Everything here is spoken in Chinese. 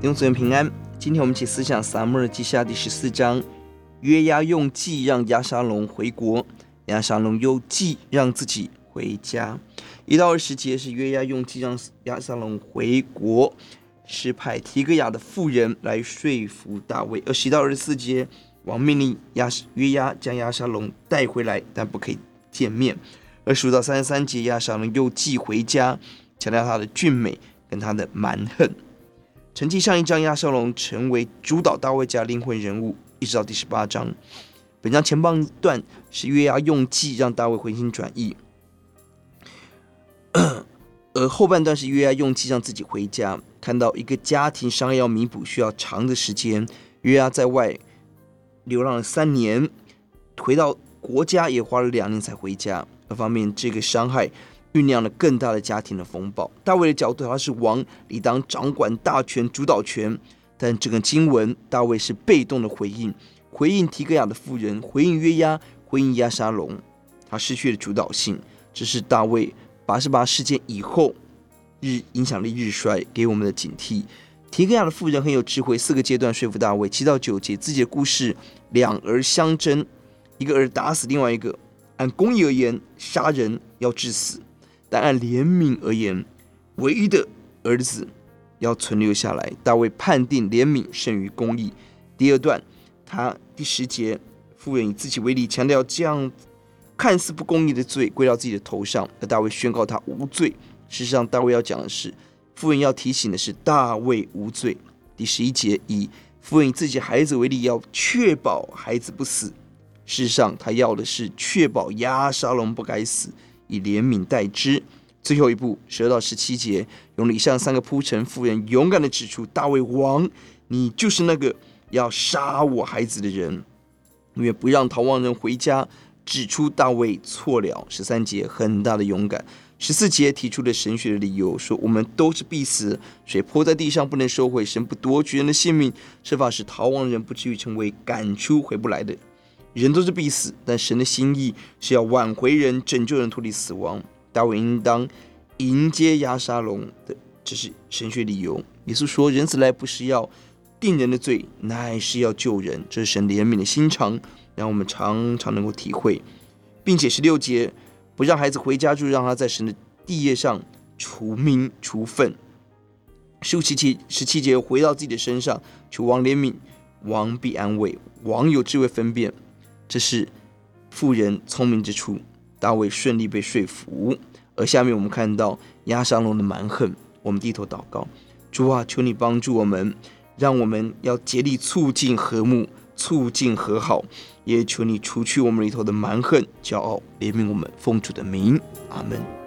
弟兄姊妹平安。今天我们一起思想撒母耳记下第十四章。约押用计让押沙龙回国，押沙龙又计让自己回家。一到二十节是约押用计让押沙龙回国，是派提格亚的妇人来说服大卫。二十一到二十四节，王命令押约押将押沙龙带回来，但不可以见面。二十五到三十三节，押沙龙又计回家，强调他的俊美跟他的蛮横。承继上一章，押沙龙成为主导大卫家灵魂人物，一直到第十八章。本章前半段是约押用计让大卫回心转意，而后半段是约押用计让自己回家。看到一个家庭伤害要弥补需要长的时间，约押在外流浪了三年，回到国家也花了两年才回家。一方面，这个伤害。酝酿了更大的家庭的风暴。大卫的角度，他是王，理当掌管大权、主导权。但这个经文，大卫是被动的回应，回应提格亚的妇人，回应约押，回应押沙龙，他失去了主导性。这是大卫拔示巴事件以后日影响力日衰给我们的警惕。提格亚的妇人很有智慧，四个阶段说服大卫。七到九节自己的故事，两儿相争，一个儿打死另外一个。按公义而言，杀人要致死。但按怜悯而言，唯一的儿子要存留下来。大卫判定怜悯胜于公义。第二段，他第十节，妇人以自己为例，强调这样看似不公义的罪归到自己的头上，而大卫宣告他无罪。事实上，大卫要讲的是，妇人要提醒的是大卫无罪。第十一节，以妇人以自己孩子为例，要确保孩子不死。事实上，他要的是确保押沙龙不该死。以怜悯代之。最后一步，十二到十七节，用以上三个铺陈，妇人勇敢地指出：大卫王，你就是那个要杀我孩子的人，因为不让逃亡人回家，指出大卫错了。十三节，很大的勇敢。十四节提出了神学的理由，说我们都是必死，水泼在地上不能收回，神不夺取人的性命，设法使逃亡人不至于成为赶出回不来的。人都是必死，但神的心意是要挽回人，拯救人脱离死亡。大卫应当迎接押沙龙的，这是神学理由。耶稣说：“人死来不是要定人的罪，乃是要救人。”这是神怜悯的心肠，让我们常常能够体会，并且十六节不让孩子回家住，让他在神的地业上除名除粪。十五七七十七节回到自己的身上，求王怜悯，王必安慰。王有智慧分辨。这是妇人聪明之处，大卫顺利被说服。而下面我们看到押沙龙的蛮横，我们低头祷告：主啊，求你帮助我们，让我们要竭力促进和睦、促进和好，也求你除去我们里头的蛮横、骄傲，怜悯我们，奉主的名，阿门。